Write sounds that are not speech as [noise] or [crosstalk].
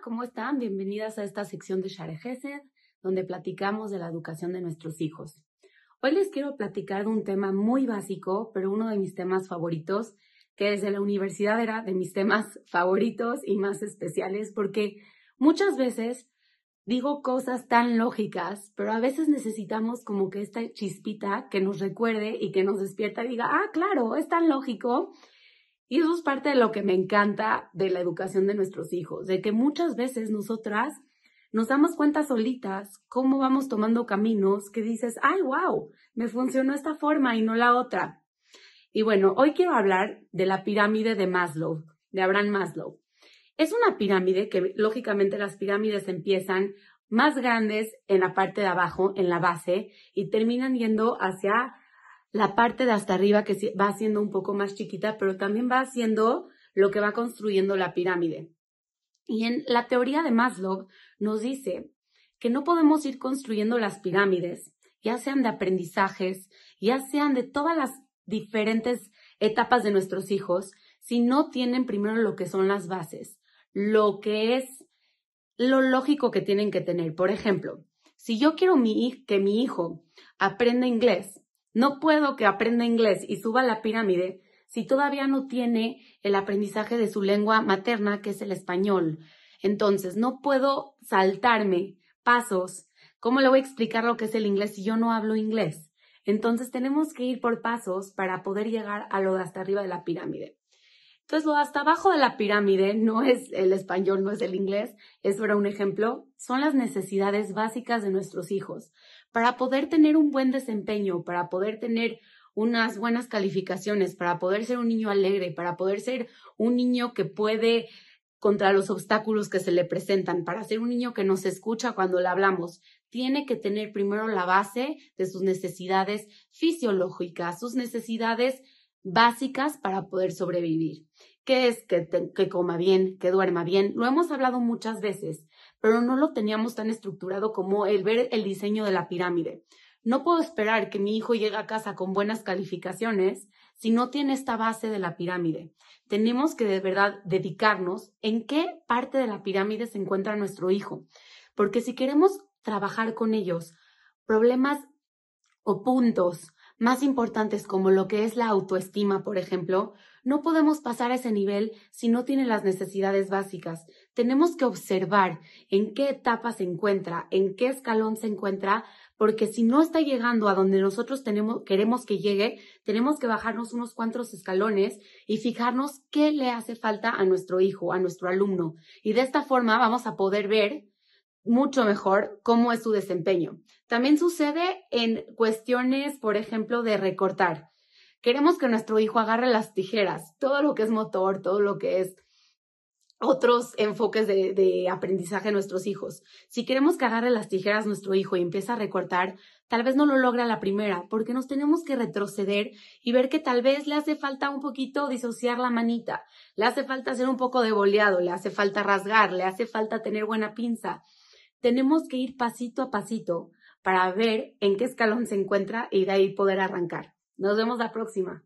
¿cómo están? Bienvenidas a esta sección de Share donde platicamos de la educación de nuestros hijos. Hoy les quiero platicar de un tema muy básico, pero uno de mis temas favoritos, que desde la universidad era de mis temas [laughs] favoritos y más especiales, porque muchas veces digo cosas tan lógicas, pero a veces necesitamos como que esta chispita que nos recuerde y que nos despierta y diga, ah, claro, es tan lógico. Y eso es parte de lo que me encanta de la educación de nuestros hijos, de que muchas veces nosotras nos damos cuenta solitas cómo vamos tomando caminos que dices, ay, wow, me funcionó esta forma y no la otra. Y bueno, hoy quiero hablar de la pirámide de Maslow, de Abraham Maslow. Es una pirámide que lógicamente las pirámides empiezan más grandes en la parte de abajo, en la base, y terminan yendo hacia la parte de hasta arriba que va siendo un poco más chiquita, pero también va haciendo lo que va construyendo la pirámide. Y en la teoría de Maslow nos dice que no podemos ir construyendo las pirámides, ya sean de aprendizajes, ya sean de todas las diferentes etapas de nuestros hijos, si no tienen primero lo que son las bases lo que es lo lógico que tienen que tener. Por ejemplo, si yo quiero que mi hijo aprenda inglés, no puedo que aprenda inglés y suba la pirámide si todavía no tiene el aprendizaje de su lengua materna, que es el español. Entonces, no puedo saltarme pasos. ¿Cómo le voy a explicar lo que es el inglés si yo no hablo inglés? Entonces, tenemos que ir por pasos para poder llegar a lo de hasta arriba de la pirámide. Entonces, lo hasta abajo de la pirámide no es el español, no es el inglés, eso era un ejemplo, son las necesidades básicas de nuestros hijos para poder tener un buen desempeño, para poder tener unas buenas calificaciones, para poder ser un niño alegre, para poder ser un niño que puede contra los obstáculos que se le presentan, para ser un niño que nos escucha cuando le hablamos, tiene que tener primero la base de sus necesidades fisiológicas, sus necesidades básicas para poder sobrevivir. ¿Qué es que, que coma bien, que duerma bien? Lo hemos hablado muchas veces, pero no lo teníamos tan estructurado como el ver el diseño de la pirámide. No puedo esperar que mi hijo llegue a casa con buenas calificaciones si no tiene esta base de la pirámide. Tenemos que de verdad dedicarnos en qué parte de la pirámide se encuentra nuestro hijo. Porque si queremos trabajar con ellos problemas o puntos más importantes como lo que es la autoestima, por ejemplo, no podemos pasar a ese nivel si no tiene las necesidades básicas. Tenemos que observar en qué etapa se encuentra, en qué escalón se encuentra, porque si no está llegando a donde nosotros tenemos, queremos que llegue, tenemos que bajarnos unos cuantos escalones y fijarnos qué le hace falta a nuestro hijo, a nuestro alumno. Y de esta forma vamos a poder ver mucho mejor cómo es su desempeño. También sucede en cuestiones, por ejemplo, de recortar. Queremos que nuestro hijo agarre las tijeras, todo lo que es motor, todo lo que es otros enfoques de, aprendizaje de nuestros hijos. Si queremos que agarre las tijeras nuestro hijo y empiece a recortar, tal vez no lo logra la primera, porque nos tenemos que retroceder y ver que tal vez le hace falta un poquito disociar la manita, le hace falta hacer un poco de boleado, le hace falta rasgar, le hace falta tener buena pinza tenemos que ir pasito a pasito para ver en qué escalón se encuentra y de ahí poder arrancar. Nos vemos la próxima.